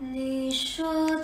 你说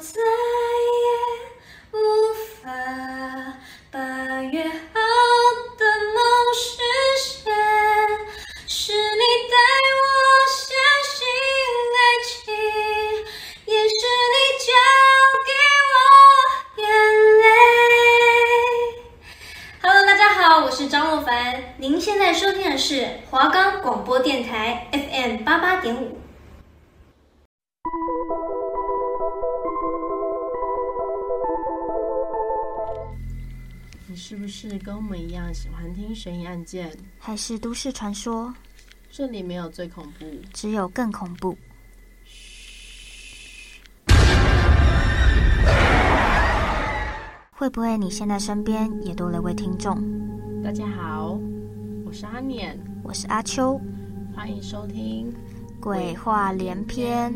一样喜欢听悬疑案件，还是都市传说？这里没有最恐怖，只有更恐怖。会不会你现在身边也多了位听众？大家好，我是阿念，我是阿秋，欢迎收听《鬼话连篇》。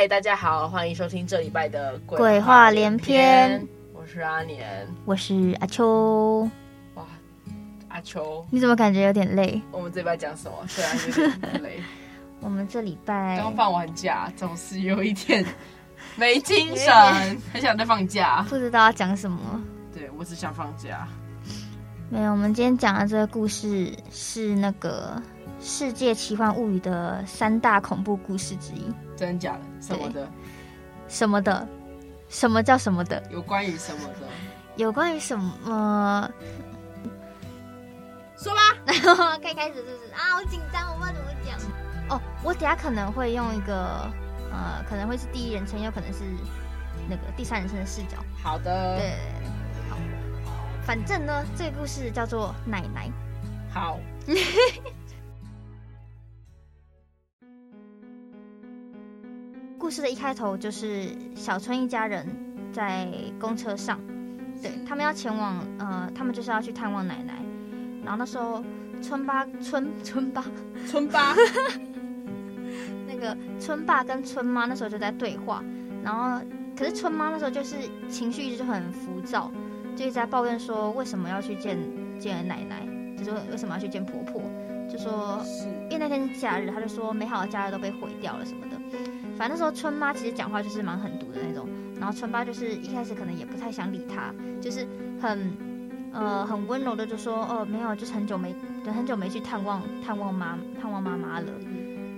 嗨，大家好，欢迎收听这礼拜的《鬼话连篇》。我是阿年，我是阿秋。哇，阿秋，你怎么感觉有点累？我们这礼拜讲什么？虽然有点累。我们这礼拜刚放完假，总是有一点没精神，很想再放假，不知道要讲什么。对，我只想放假。没有，我们今天讲的这个故事是那个。《世界奇幻物语》的三大恐怖故事之一，真的假的？什么的？什么的？什么叫什么的？有关于什么的？有关于什么？说吧。可以开始是不是？啊，好紧张，我不知道怎么讲。哦，我等下可能会用一个呃，可能会是第一人称，有可能是那个第三人称的视角。好的。对。好。反正呢，这个故事叫做奶奶。好。故事的一开头就是小春一家人在公车上，对，他们要前往呃，他们就是要去探望奶奶。然后那时候春爸春春爸春爸，那个春爸跟春妈那时候就在对话。然后可是春妈那时候就是情绪一直就很浮躁，就一直在抱怨说为什么要去见见奶奶，就说为什么要去见婆婆，就说因为那天是假日，他就说美好的假日都被毁掉了什么的。反正那时候春妈其实讲话就是蛮狠毒的那种，然后春爸就是一开始可能也不太想理他，就是很呃很温柔的就说哦没有，就是很久没对很久没去探望探望妈探望妈妈了，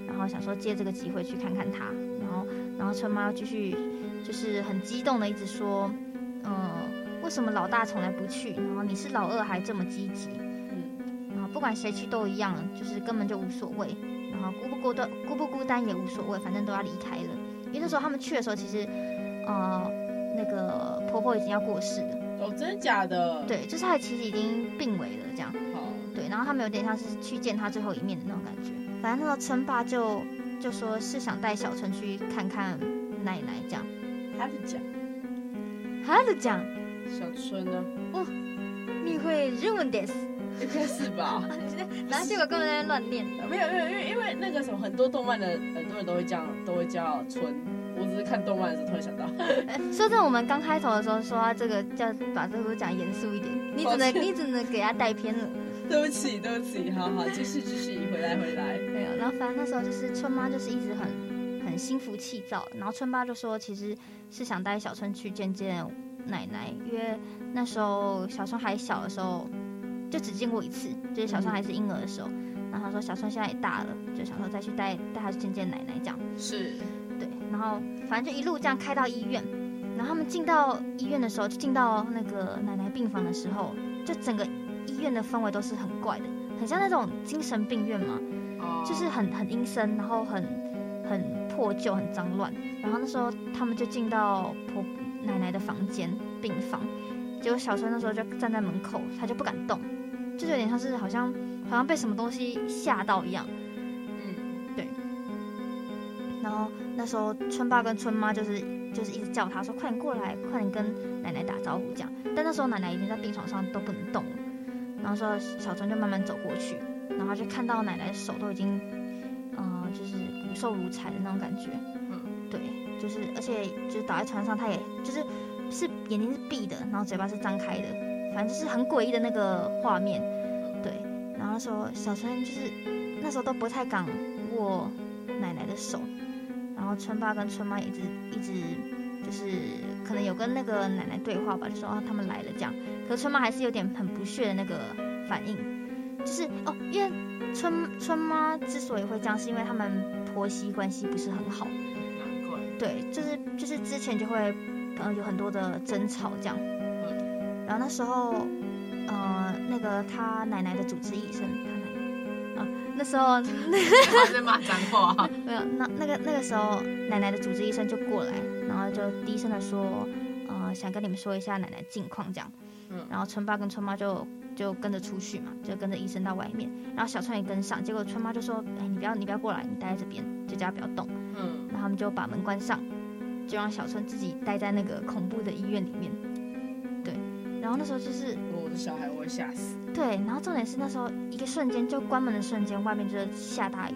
然后想说借这个机会去看看她，然后然后春妈继续就是很激动的一直说，嗯、呃、为什么老大从来不去，然后你是老二还这么积极，嗯，然后不管谁去都一样，就是根本就无所谓。然后孤不孤单，孤不孤单也无所谓，反正都要离开了。因为那时候他们去的时候，其实，呃，那个婆婆已经要过世了。哦，真的假的？对，就是她其实已经病危了，这样。好。对，然后他们有点像是去见她最后一面的那种感觉。反正那时候春爸就就说是想带小春去看看奶奶，这样。他是讲。他是讲。小春呢？哦，你会日文です。应该是吧，然后结果根本在乱念。没有没有，因为因为那个什么，很多动漫的很多人都会叫都会叫春。我只是看动漫的时候突然想到。说真的，我们刚开头的时候说他这个叫把这个讲严肃一点，你只能 你只能给他带偏了。对不起对不起，好好继续继续回来回来。没有，然后反正那时候就是春妈就是一直很很心浮气躁，然后春爸就说其实是想带小春去见见奶奶，因为那时候小春还小的时候。就只见过一次，就是小川还是婴儿的时候，然后他说小川现在也大了，就想说再去带带他去见见奶奶这样。是，对，然后反正就一路这样开到医院，然后他们进到医院的时候，就进到那个奶奶病房的时候，就整个医院的氛围都是很怪的，很像那种精神病院嘛，就是很很阴森，然后很很破旧，很脏乱。然后那时候他们就进到婆奶奶的房间病房，结果小春那时候就站在门口，他就不敢动。就是有点像是好像好像被什么东西吓到一样，嗯，对。然后那时候春爸跟春妈就是就是一直叫他说快点过来，快点跟奶奶打招呼这样。但那时候奶奶已经在病床上都不能动了。然后说小春就慢慢走过去，然后就看到奶奶手都已经，嗯、呃，就是骨瘦如柴的那种感觉。嗯，对，就是而且就是倒在床上，他也就是是眼睛是闭的，然后嘴巴是张开的，反正就是很诡异的那个画面。对，然后说小春就是那时候都不太敢握奶奶的手，然后春爸跟春妈也一直一直就是可能有跟那个奶奶对话吧，就说啊他们来了这样，可是春妈还是有点很不屑的那个反应，就是哦，因为春春妈之所以会这样，是因为他们婆媳关系不是很好。对，就是就是之前就会，呃，有很多的争吵这样，然后那时候，呃，那个他奶奶的主治医生，他奶奶，啊，那时候，他在骂脏话，没有，那那个那个时候奶奶的主治医生就过来，然后就低声的说，呃，想跟你们说一下奶奶近况这样，嗯然后春爸跟春妈就就跟着出去嘛，就跟着医生到外面，然后小春也跟上，结果春妈就说，哎，你不要你不要过来，你待在这边，就叫他不要动。嗯，然后他们就把门关上，就让小春自己待在那个恐怖的医院里面。对，然后那时候就是我的小孩，我会吓死。对，然后重点是那时候一个瞬间，就关门的瞬间，外面就是下大雨，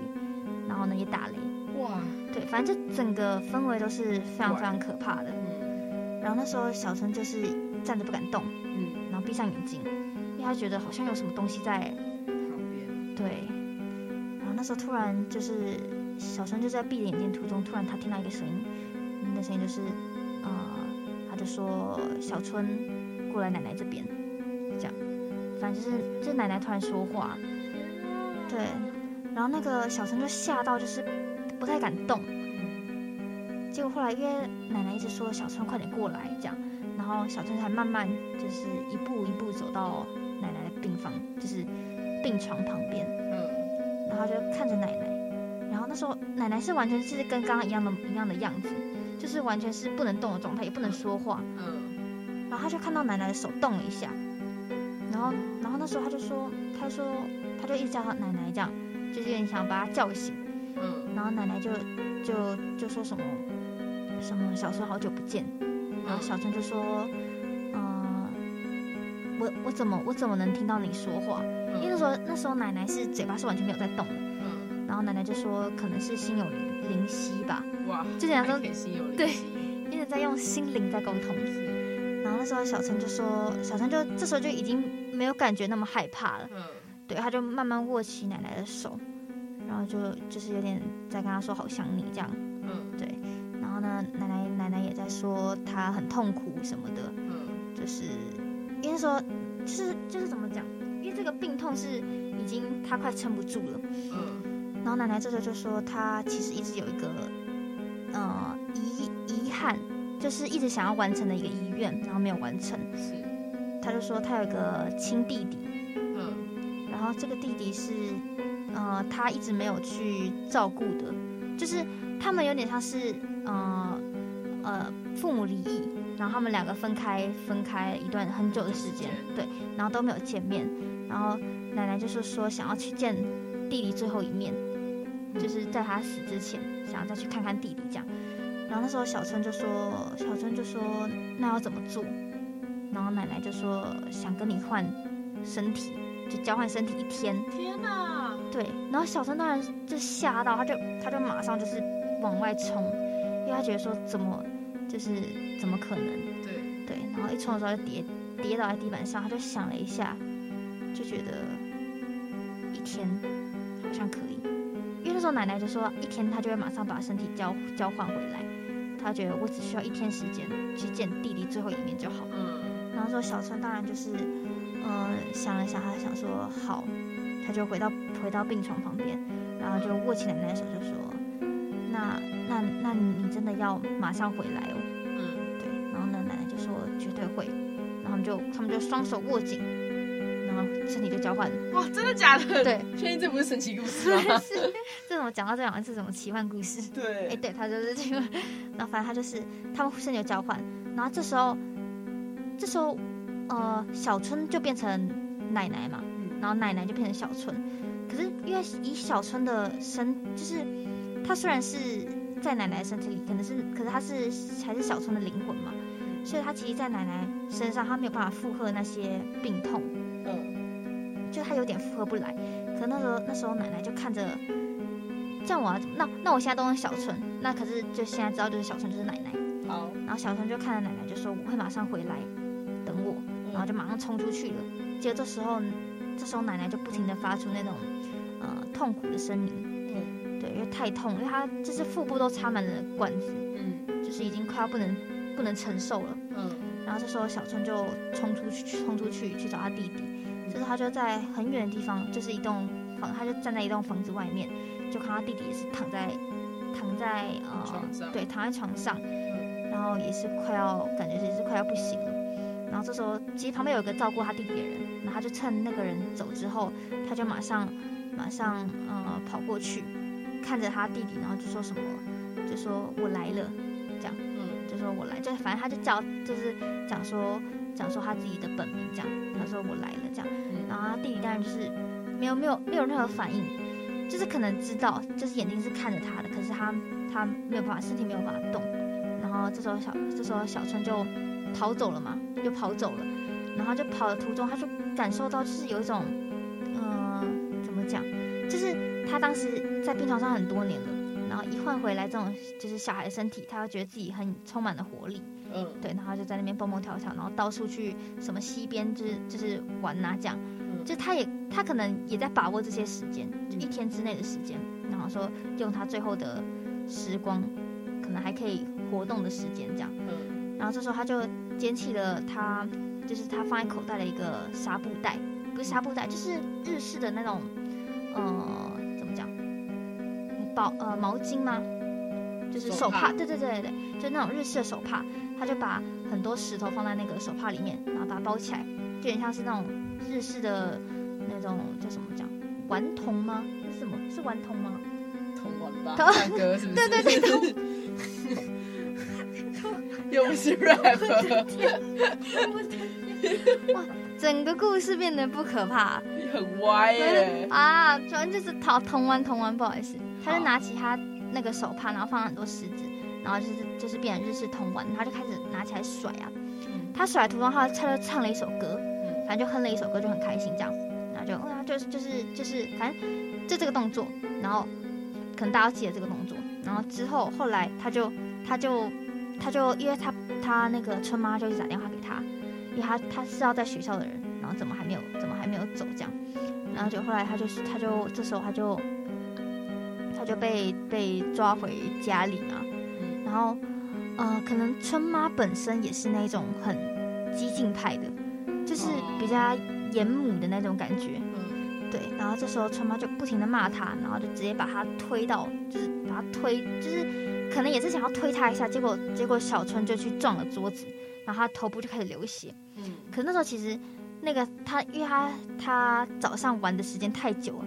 然后呢也打雷。哇，对，反正就整个氛围都是非常非常可怕的。嗯，然后那时候小春就是站着不敢动，嗯，然后闭上眼睛，因为他觉得好像有什么东西在旁边。对，然后那时候突然就是。小春就在闭着眼睛途中，突然他听到一个声音，那声音就是，呃，他就说小春过来奶奶这边，这样，反正就是就奶奶突然说话，对，然后那个小陈就吓到，就是不太敢动，结果后来因为奶奶一直说小春快点过来。这样，然后小春才慢慢就是一步一步走到奶奶的病房，就是病床旁边，嗯，然后就看着奶奶。然后那时候奶奶是完全是跟刚刚一样的一样的样子，就是完全是不能动的状态，也不能说话。嗯。他就看到奶奶的手动了一下，然后然后那时候他就说，他说他就一直叫他奶奶这样，就是有点想把他叫醒。嗯。然后奶奶就就就说什么什么小时候好久不见，然后小春就说，嗯、呃，我我怎么我怎么能听到你说话？因为那时候那时候奶奶是嘴巴是完全没有在动的。然后奶奶就说，可能是心有灵犀吧。哇，就这样说，对，一直在用心灵在沟通。然后那时候小陈就说，小陈就这时候就已经没有感觉那么害怕了。嗯，对，他就慢慢握起奶奶的手，然后就就是有点在跟他说好想你这样。嗯，对。然后呢，奶奶奶奶也在说她很痛苦什么的。嗯，就是因为说，就是就是怎么讲？因为这个病痛是已经他快撑不住了。嗯。然后奶奶这时候就说，她其实一直有一个，呃，遗就是一直想要完成的一个遗愿，然后没有完成。是。他就说他有一个亲弟弟，嗯，然后这个弟弟是，呃，他一直没有去照顾的，就是他们有点像是，呃，呃，父母离异，然后他们两个分开分开一段很久的时间，对，然后都没有见面，然后奶奶就是说想要去见弟弟最后一面。就是在他死之前，想要再去看看弟弟这样，然后那时候小春就说，小春就说那要怎么做？然后奶奶就说想跟你换身体，就交换身体一天。天哪！对，然后小春当然就吓到，他就他就马上就是往外冲，因为他觉得说怎么就是怎么可能？对对，然后一冲的时候就跌跌倒在地板上，他就想了一下，就觉得一天好像可以。因为那时候奶奶就说，一天他就会马上把身体交交换回来，她觉得我只需要一天时间去见弟弟最后一面就好。嗯。然后说小春当然就是，嗯、呃，想了想，他想说好，他就回到回到病床旁边，然后就握起奶奶的手就说，那那那你真的要马上回来哦。嗯。对。然后呢，奶奶就说绝对会，然后他们就他们就双手握紧。身体就交换哇，真的假的？对，确定这不是神奇故事吗？是，这种讲到这两个是什么奇幻故事？对，哎，对他就是这个，然后反正他就是他们身体就交换，然后这时候，这时候，呃，小春就变成奶奶嘛，然后奶奶就变成小春，可是因为以小春的身，就是他虽然是在奶奶身体里，可能是，可是他是还是小春的灵魂嘛，所以他其实，在奶奶身上，他没有办法负荷那些病痛。就他有点负荷不来，可那时候那时候奶奶就看着，这样我要怎么？那那我现在都用小春，那可是就现在知道就是小春就是奶奶，好，然后小春就看着奶奶就说我会马上回来等我，然后就马上冲出去了。结果这时候，这时候奶奶就不停的发出那种呃痛苦的声音，嗯，对，因为太痛，因为她就是腹部都插满了管子，嗯，就是已经快要不能不能承受了，嗯，然后这时候小春就冲出去冲出去去找他弟弟，就是他就在很远的地方，就是一栋房，他就站在一栋房子外面，就看他弟弟也是躺在躺在呃床上对，躺在床上，然后也是快要感觉也是快要不行了。然后这时候其实旁边有一个照顾他弟弟的人，然后他就趁那个人走之后，他就马上马上呃跑过去，看着他弟弟，然后就说什么，就说我来了，这样，嗯，就说我来，就反正他就叫就是讲说讲说他自己的本名这样，他说我来了这样，然后他弟弟当然就是没有没有没有任何反应，就是可能知道，就是眼睛是看着他的，可是他他没有办法，身体没有办法动，然后这时候小这时候小春就逃走了嘛。就跑走了，然后就跑的途中，他就感受到就是有一种，嗯、呃，怎么讲？就是他当时在病床上很多年了，然后一换回来这种就是小孩的身体，他会觉得自己很充满了活力，嗯，对，然后就在那边蹦蹦跳跳，然后到处去什么溪边就是就是玩呐、啊，这样，就他也他可能也在把握这些时间，就一天之内的时间，然后说用他最后的时光，可能还可以活动的时间这样，嗯然后这时候他就。捡起了他，就是他放在口袋的一个纱布袋，不是纱布袋，就是日式的那种，呃，包呃毛巾吗？就是手帕，对对对对对，就那种日式的手帕。他就把很多石头放在那个手帕里面，然后把它包起来，就有点像是那种日式的那种叫什么讲？顽童吗？是什么？是顽童吗？童玩吧，唱歌是不是？对 对对。又不是 rap，哇，整个故事变得不可怕，你很歪耶！啊，主要就是逃童玩童玩，不好意思，他就拿起他那个手帕，然后放了很多石子，然后就是就是变成日式童玩，他就开始拿起来甩啊，他甩途中他他就唱了一首歌，反正就哼了一首歌，就很开心这样，然后就啊就是就是就是反正就这个动作，然后可能大家记得这个动作，然后之后后来他就他就。他就因为他他那个春妈就一直打电话给他，因为他他是要在学校的人，然后怎么还没有怎么还没有走这样，然后就后来他就是他就这时候他就他就被被抓回家里嘛，然后呃可能春妈本身也是那种很激进派的，就是比较严母的那种感觉，对，然后这时候春妈就不停的骂他，然后就直接把他推到就是把他推就是。可能也是想要推他一下，结果结果小春就去撞了桌子，然后他头部就开始流血。嗯，可是那时候其实那个他，因为他他早上玩的时间太久了，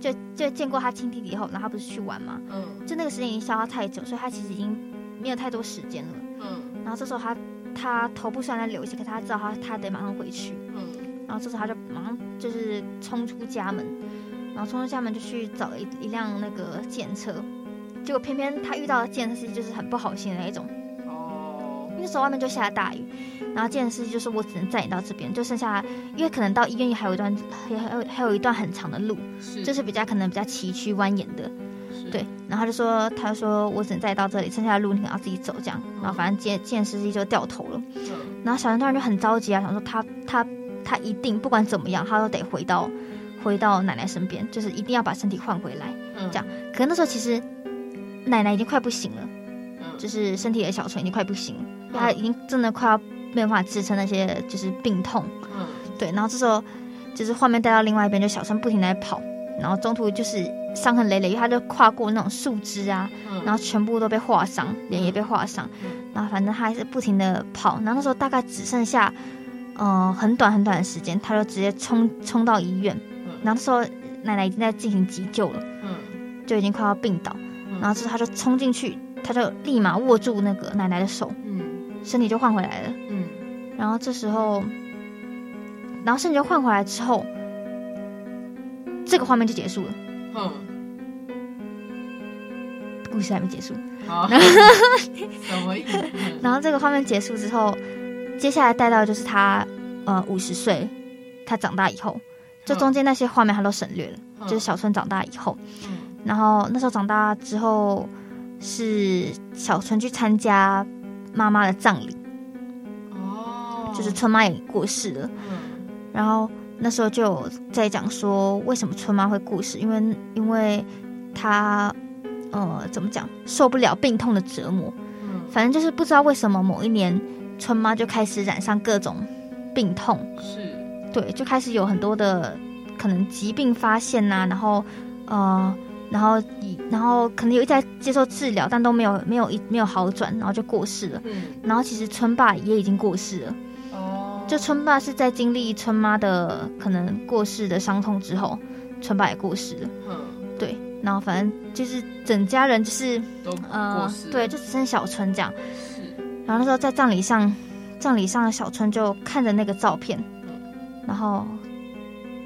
就就见过他亲弟弟以后，然后他不是去玩嘛，嗯，就那个时间已经消耗太久，所以他其实已经没有太多时间了。嗯，然后这时候他他头部虽然在流血，可他知道他他得马上回去。嗯，然后这时候他就马上就是冲出家门，然后冲出家门就去找了一一辆那个检车。结果偏偏他遇到的计程司机就是很不好心的那一种哦，那时候外面就下了大雨，然后计程司机就是：“我只能载你到这边，就剩下因为可能到医院还有一段还有还有一段很长的路，是就是比较可能比较崎岖蜿蜒的，对。然后他就说他就说我只能载到这里，剩下的路你可能要自己走这样。然后反正计计程司机就掉头了，嗯、然后小陈突然就很着急啊，想说他他他一定不管怎么样，他都得回到回到奶奶身边，就是一定要把身体换回来，嗯、这样。可是那时候其实。奶奶已经快不行了，就是身体的小虫已经快不行他已经真的快要没有办法支撑那些就是病痛，嗯，对，然后这时候就是画面带到另外一边，就小春不停地在跑，然后中途就是伤痕累累，因为他就跨过那种树枝啊，然后全部都被划伤，脸也被划伤，然后反正他还是不停的跑，然后那时候大概只剩下呃很短很短的时间，他就直接冲冲到医院，然后那时候奶奶已经在进行急救了，嗯，就已经快要病倒。然后之后他就冲进去，他就立马握住那个奶奶的手，嗯，身体就换回来了，嗯。然后这时候，然后身体就换回来之后，这个画面就结束了，嗯。故事还没结束，好，什么意思？然后这个画面结束之后，接下来带到就是他呃五十岁，他长大以后，就中间那些画面他都省略了，嗯、就是小春长大以后。嗯然后那时候长大之后，是小春去参加妈妈的葬礼，哦，就是春妈也过世了。嗯，然后那时候就有在讲说，为什么春妈会过世？因为因为她呃怎么讲，受不了病痛的折磨。嗯，反正就是不知道为什么某一年春妈就开始染上各种病痛，是，对，就开始有很多的可能疾病发现呐、啊，然后呃。然后，然后可能有一直在接受治疗，但都没有没有一没有好转，然后就过世了。嗯，然后其实春爸也已经过世了。哦，就春爸是在经历春妈的可能过世的伤痛之后，春爸也过世了。嗯，对。然后反正就是整家人就是都过呃世，对，就只剩小春这样。是。然后那时候在葬礼上，葬礼上的小春就看着那个照片，嗯，然后，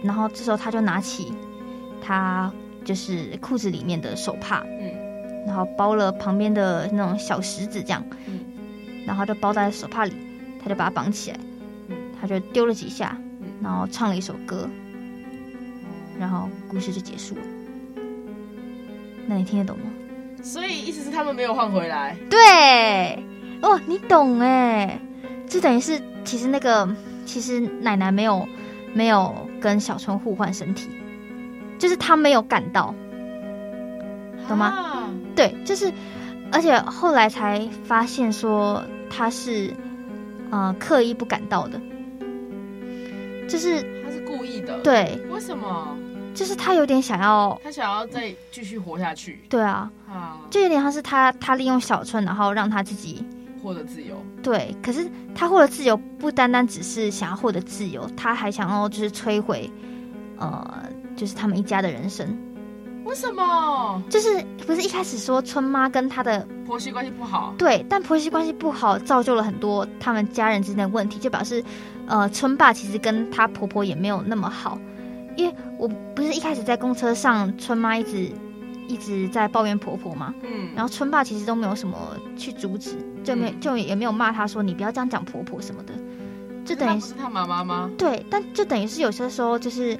然后这时候他就拿起他。就是裤子里面的手帕，嗯，然后包了旁边的那种小石子，这样，嗯，然后就包在手帕里，他就把它绑起来，嗯，他就丢了几下，嗯，然后唱了一首歌，然后故事就结束了。那你听得懂吗？所以意思是他们没有换回来？对，哦，你懂哎，这等于是其实那个其实奶奶没有没有跟小春互换身体。就是他没有赶到，懂吗？啊、对，就是，而且后来才发现说他是，呃，刻意不赶到的，就是他是故意的。对，为什么？就是他有点想要，他想要再继续活下去。对啊，啊，就有点像是他他利用小春，然后让他自己获得自由。对，可是他获得自由不单单只是想要获得自由，他还想要就是摧毁，呃。就是他们一家的人生，为什么？就是不是一开始说春妈跟她的婆媳关系不好？对，但婆媳关系不好，造就了很多他们家人之间的问题，就表示，呃，春爸其实跟她婆婆也没有那么好。因为我不是一开始在公车上，春妈一直一直在抱怨婆婆嘛，嗯，然后春爸其实都没有什么去阻止，就没有就也没有骂她说你不要这样讲婆婆什么的，就等于是她妈妈吗？对，但就等于是有些时候就是。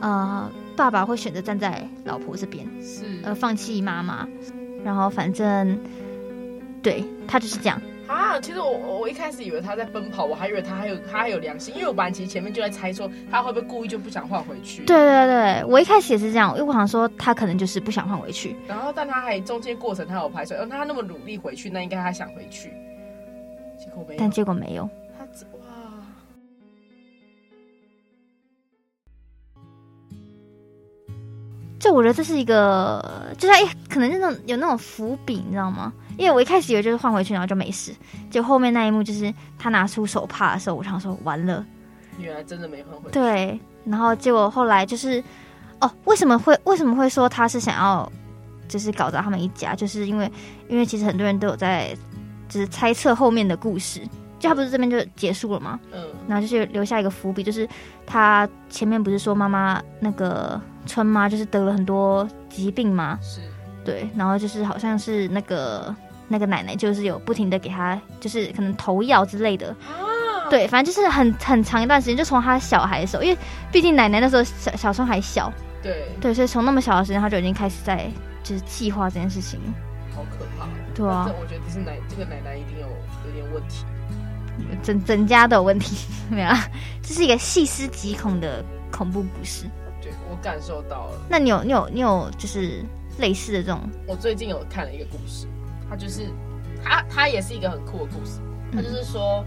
呃，爸爸会选择站在老婆这边，是呃，放弃妈妈，然后反正对他就是这样啊。其实我我一开始以为他在奔跑，我还以为他还有他还有良心，因为我本来其实前面就在猜说他会不会故意就不想换回去。对对对，我一开始也是这样，因为我想说他可能就是不想换回去。然后，但他还中间过程他有拍出来，嗯，他那么努力回去，那应该他想回去，结果没有。但结果没有。就我觉得这是一个，就是哎，可能那种有那种伏笔，你知道吗？因为我一开始以为就是换回去，然后就没事。结果后面那一幕就是他拿出手帕的时候，我想说完了，原来真的没换回去。对，然后结果后来就是，哦，为什么会为什么会说他是想要就是搞砸他们一家？就是因为因为其实很多人都有在就是猜测后面的故事。就他不是这边就结束了吗？嗯，然后就是留下一个伏笔，就是他前面不是说妈妈那个春妈就是得了很多疾病吗？是，对，然后就是好像是那个那个奶奶就是有不停的给他就是可能投药之类的。啊，对，反正就是很很长一段时间，就从他小孩的时候，因为毕竟奶奶那时候小小春还小，对。对，所以从那么小的时间他就已经开始在就是计划这件事情，好可怕，对啊，我觉得是奶这个奶奶一定有有点问题。整整家都有问题，没有啊？这是一个细思极恐的恐怖故事。对，我感受到了。那你有你有你有就是类似的这种？我最近有看了一个故事，他就是他他也是一个很酷的故事。他就是说，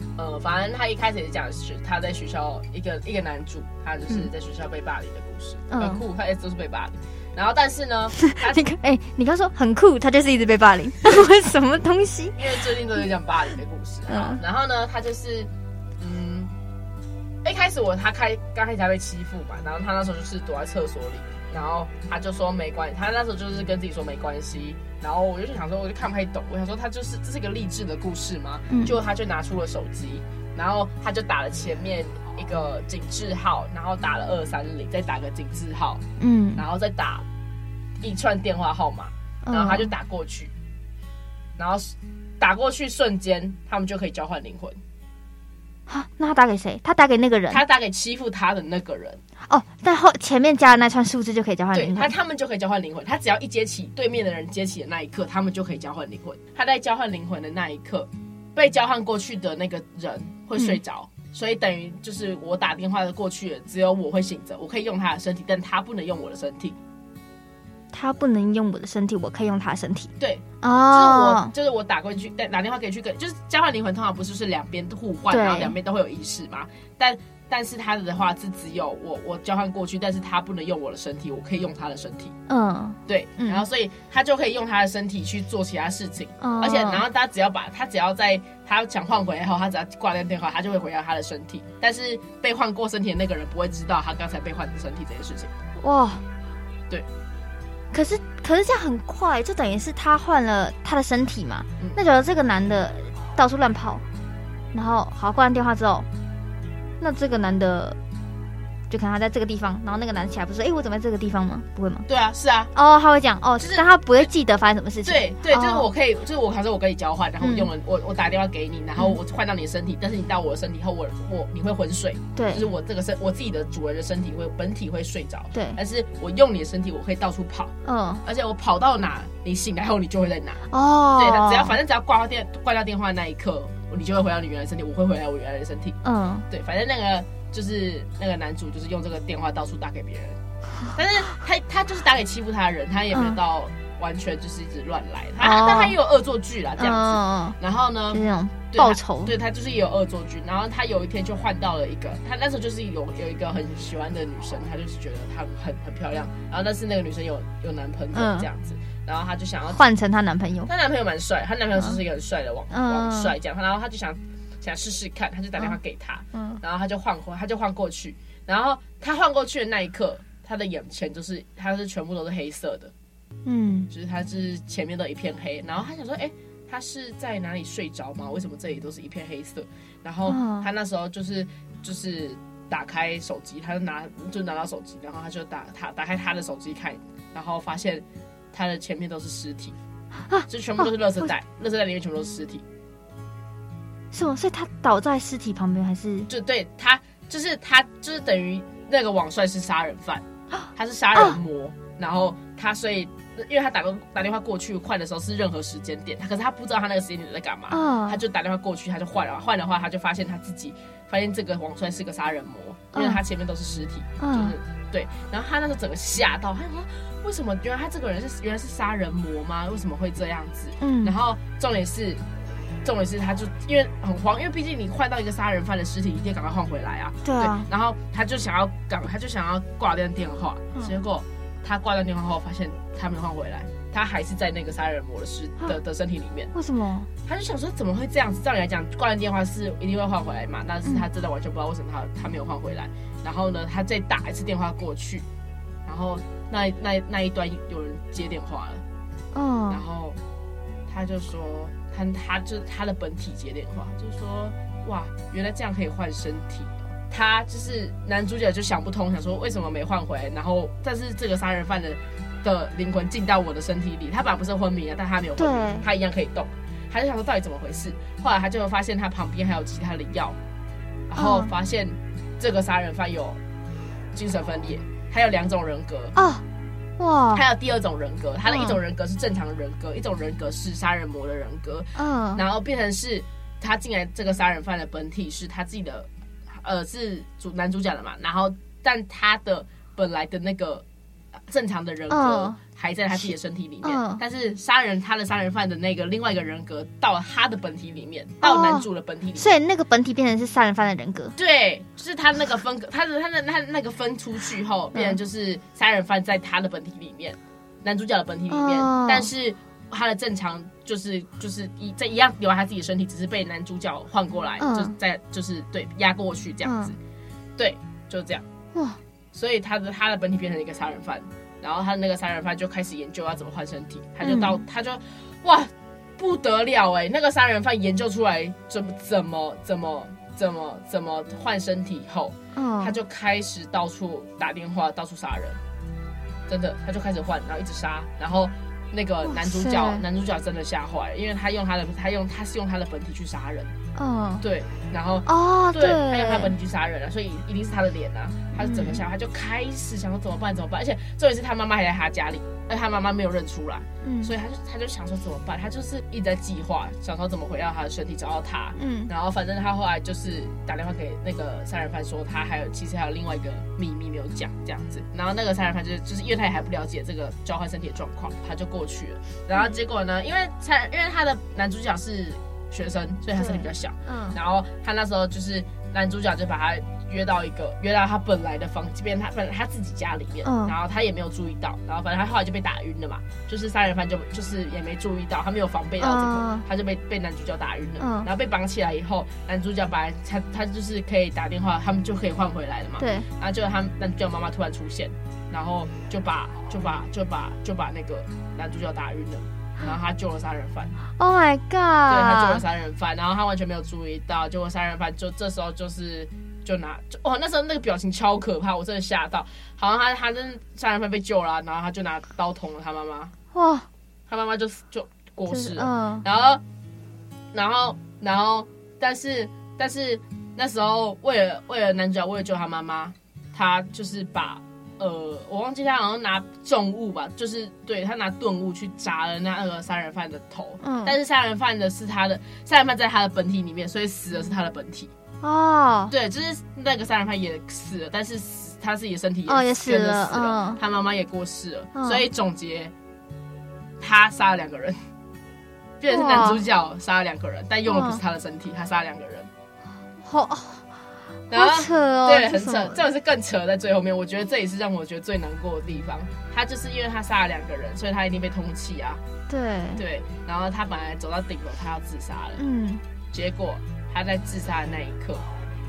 嗯、呃，反正他一开始也讲的是他在学校一个一个男主，他就是在学校被霸凌的故事，嗯、很酷。他一直都是被霸凌。然后，但是呢，你看，哎、欸，你刚说很酷，他就是一直被霸凌，什么东西？因为最近都在讲霸凌的故事。嗯，然后呢，他就是，嗯，一开始我他开刚开始他被欺负嘛，然后他那时候就是躲在厕所里，然后他就说没关系，他那时候就是跟自己说没关系。然后我就想说，我就看不太懂，我想说他就是这是一个励志的故事吗？嗯，结果他就拿出了手机，然后他就打了前面。一个井字号，然后打了二三零，再打个井字号，嗯，然后再打一串电话号码，然后他就打过去，然后打过去瞬间，他们就可以交换灵魂。哈，那他打给谁？他打给那个人，他打给欺负他的那个人。哦，但后前面加的那串数字就可以交换灵魂。他他们就可以交换灵魂。他只要一接起对面的人接起的那一刻，他们就可以交换灵魂。他在交换灵魂的那一刻，被交换过去的那个人会睡着，嗯、所以等于就是我打电话的过去了，只有我会醒着，我可以用他的身体，但他不能用我的身体。他不能用我的身体，我可以用他的身体。对，哦，就是我，就是我打过去，打打电话可以去跟，就是交换灵魂，通常不是是两边互换，然后两边都会有意识嘛。但但是他的话是只有我，我交换过去，但是他不能用我的身体，我可以用他的身体。嗯，对，然后所以他就可以用他的身体去做其他事情，嗯、而且然后他只要把他只要在他想换回来后，他只要挂掉电话，他就会回到他的身体。但是被换过身体的那个人不会知道他刚才被换的身体这件事情。哇，对。可是，可是这样很快，就等于是他换了他的身体嘛。嗯、那假如这个男的到处乱跑，然后好挂完电话之后，那这个男的。就看他在这个地方，然后那个男的起来不是说，哎、欸，我怎么在这个地方吗？不会吗？对啊，是啊。哦，他会讲哦，就是但他不会记得发生什么事情。对对，就是我可以，就是我，还是我跟你交换，然后我用了、嗯、我我打电话给你，然后我换到你的身体，嗯、但是你到我的身体后，我我你会昏睡。对，就是我这个身，我自己的主人的身体会本体会睡着。对，但是我用你的身体，我可以到处跑。嗯，而且我跑到哪，你醒来后你就会在哪。哦，对，只要反正只要挂掉电挂掉电话的那一刻，你就会回到你原来的身体，我会回来我原来的身体。嗯，对，反正那个。就是那个男主，就是用这个电话到处打给别人，但是他他就是打给欺负他的人，他也没有到完全就是一直乱来，他、哦、但他也有恶作剧啦，这样子。嗯、然后呢，那种报仇，对他，对他就是也有恶作剧。然后他有一天就换到了一个，他那时候就是有有一个很喜欢的女生，他就是觉得她很很漂亮。然后但是那个女生有有男朋友这样子，嗯、然后他就想要换成她男朋友。她男朋友蛮帅，她男朋友就是一个很帅的网网帅这样，然后他就想。想试试看，他就打电话给他，然后他就换过，他就换过去，然后他换过去的那一刻，他的眼前就是他是全部都是黑色的，嗯，就是他是前面都一片黑，然后他想说，哎，他是在哪里睡着吗？为什么这里都是一片黑色？然后他那时候就是就是打开手机，他就拿就拿到手机，然后他就打他打开他的手机看，然后发现他的前面都是尸体，啊，就全部都是垃圾袋，垃圾袋里面全部都是尸体。是吗？所以他倒在尸体旁边，还是就对他，就是他，就是等于那个网帅是杀人犯，他是杀人魔，啊、然后他所以，因为他打个打电话过去换的时候是任何时间点，他可是他不知道他那个时间点在干嘛，啊、他就打电话过去，他就换了，换的话他就发现他自己发现这个网帅是个杀人魔，因为他前面都是尸体，啊、就是对，然后他那时候整个吓到，他想说为什么？原来他这个人是原来是杀人魔吗？为什么会这样子？嗯，然后重点是。重点是，他就因为很慌，因为毕竟你换到一个杀人犯的尸体，一定要赶快换回来啊。对啊。然后他就想要赶，他就想要挂掉电话，嗯、结果他挂断电话后，发现他没换回来，他还是在那个杀人魔的尸的的身体里面。为什么？他就想说，怎么会这样子？照理来讲，挂断电话是一定会换回来嘛。但是他真的完全不知道为什么他他没有换回来。然后呢，他再打一次电话过去，然后那那那一端有人接电话了。嗯。然后他就说。他他就他的本体接电话，就说，哇，原来这样可以换身体。他就是男主角就想不通，想说为什么没换回来。然后，但是这个杀人犯的的灵魂进到我的身体里，他本来不是昏迷啊，但他没有昏迷，他一样可以动。他就想说到底怎么回事。后来他就发现他旁边还有其他的药，然后发现这个杀人犯有精神分裂，他有两种人格啊。哇，还有第二种人格，他的一种人格是正常的人格，嗯、一种人格是杀人魔的人格，嗯，然后变成是他进来这个杀人犯的本体是他自己的，呃，是主男主角的嘛，然后但他的本来的那个正常的人格。嗯还在他自己的身体里面，嗯、但是杀人他的杀人犯的那个另外一个人格到了他的本体里面，到男主的本体里面，所以那个本体变成是杀人犯的人格。对，就是他那个分，他的他的他那个分出去后，变成就是杀人犯在他的本体里面，男主角的本体里面，嗯、但是他的正常就是就是一在一样留在他自己的身体，只是被男主角换过来，嗯、就在就是对压过去这样子，嗯、对，就是这样。哇，所以他的他的本体变成一个杀人犯。然后他那个杀人犯就开始研究要怎么换身体，他就到、嗯、他就，哇，不得了哎！那个杀人犯研究出来怎么怎么怎么怎么怎么换身体后，嗯、他就开始到处打电话，到处杀人，真的，他就开始换，然后一直杀，然后那个男主角男主角真的吓坏了，因为他用他的他用他是用他的本体去杀人，嗯，对，然后哦，对，他用他本体去杀人了，所以一定是他的脸啊，他是整个下，他就开始想说怎么办怎么办，而且重点是他妈妈还在他家里，而他妈妈没有认出来，嗯，所以他就他就想说怎么办，他就是一直在计划，想说怎么回到他的身体找到他，嗯，然后反正他后来就是打电话给那个杀人犯说他还有其实还有另外一个秘密没有讲这样子，然后那个杀人犯就是就是因为他也还不了解这个交换身体的状况，他就过去了，然后结果呢，因为杀因为他的男主角是。学生，所以他身体比较小。嗯，然后他那时候就是男主角就把他约到一个约到他本来的房这边，他本来他自己家里面。嗯，然后他也没有注意到，然后反正他后来就被打晕了嘛。就是杀人犯就就是也没注意到，他没有防备到这个，嗯、他就被被男主角打晕了。嗯，然后被绑起来以后，男主角本来他他就是可以打电话，他们就可以换回来了嘛。对，然后就他男主角妈妈突然出现，然后就把就把就把就把那个男主角打晕了。然后他救了杀人犯，Oh my god！对，他救了杀人犯，然后他完全没有注意到，结果杀人犯就这时候就是就拿就哇，那时候那个表情超可怕，我真的吓到，好像他他真杀人犯被救了，然后他就拿刀捅了他妈妈，哇，他妈妈就就过世了，嗯，然后然后然后但是但是那时候为了为了男主角为了救他妈妈，他就是把。呃，我忘记他好像拿重物吧，就是对他拿钝物去砸了那个杀人犯的头。嗯，但是杀人犯的是他的杀人犯在他的本体里面，所以死的是他的本体。哦，对，就是那个杀人犯也死了，但是他自己的身体也，哦，也死了，死了，嗯，他妈妈也过世了。嗯，所以总结，他杀了两个人，变成是男主角杀了两个人，但用的不是他的身体，他杀了两个人。好。然后扯哦，对，很扯，这种是更扯在最后面。我觉得这也是让我觉得最难过的地方。他就是因为他杀了两个人，所以他一定被通缉啊。对对，然后他本来走到顶楼，他要自杀了。嗯，结果他在自杀的那一刻，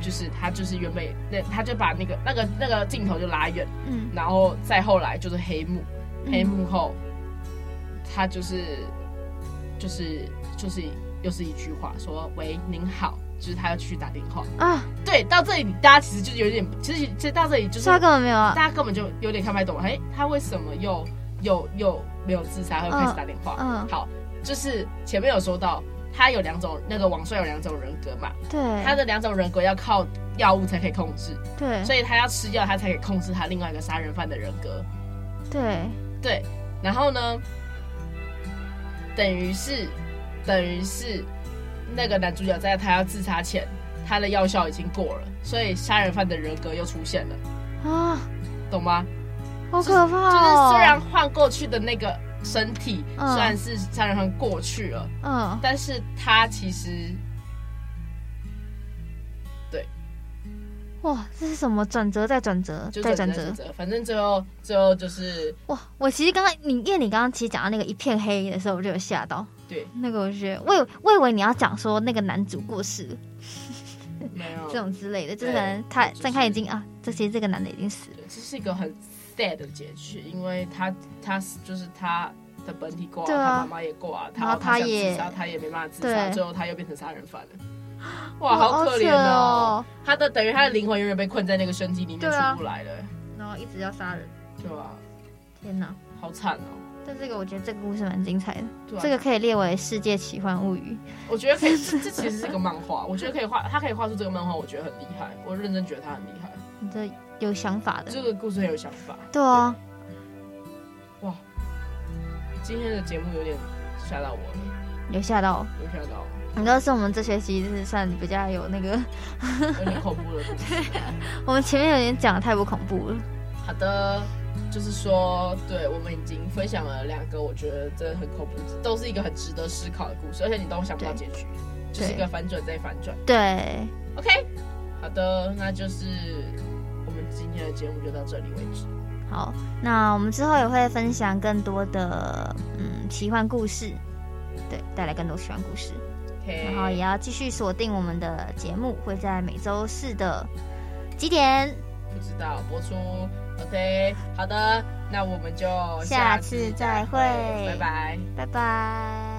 就是他就是原本那他就把那个那个那个镜头就拉远，嗯，然后再后来就是黑幕，黑幕后，他就是就是就是又是一句话说：“喂，您好。”就是他要去打电话啊，对，到这里大家其实就是有点，其实其实到这里就是他根本没有啊，大家根本就有点看不太懂，哎，他为什么又又又没有自杀，又开始打电话？嗯，好，就是前面有说到他有两种，那个王帅有两种人格嘛，对，他的两种人格要靠药物才可以控制，对，所以他要吃药，他才可以控制他另外一个杀人犯的人格，对。对，然后呢，等于是等于是。那个男主角在他要自杀前，他的药效已经过了，所以杀人犯的人格又出现了。啊，懂吗？好可怕哦！就是虽然换过去的那个身体，嗯，虽然是杀人犯过去了，嗯，但是他其实，对，哇，这是什么转折再转折再转折，反正最后最后就是哇！我其实刚刚你因为你刚刚其实讲到那个一片黑的时候，我就有吓到。对，那个我觉得，我以我以为你要讲说那个男主过世，没有。这种之类的，就是可能他睁开眼睛啊，这些这个男的已经死了，这是一个很 sad 的结局，因为他他就是他的本体挂，他妈妈也挂，然后他也他也没办法自杀，最后他又变成杀人犯了，哇，好可怜哦，他的等于他的灵魂永远被困在那个身体里面出不来了，然后一直要杀人，对啊？天哪，好惨哦。但这个我觉得这个故事蛮精彩的，这个可以列为世界奇幻物语。我觉得可以，这其实是一个漫画，我觉得可以画，他可以画出这个漫画，我觉得很厉害，我认真觉得他很厉害。你这有想法的，这个故事很有想法。对啊，哇，今天的节目有点吓到我了，有吓到，有吓到。你知道是我们这学期就是算比较有那个 有点恐怖的故事，我们前面有点讲的太不恐怖了。好的。就是说，对，我们已经分享了两个，我觉得真的很恐怖，都是一个很值得思考的故事，而且你都想不到结局，就是一个反转再反转。对，OK，好的，那就是今天的节目就到这里为止。好，那我们之后也会分享更多的嗯奇幻故事，对，带来更多奇幻故事。OK，然后也要继续锁定我们的节目，会在每周四的几点？不知道播出。OK，好的，那我们就下次再会，拜拜，拜拜。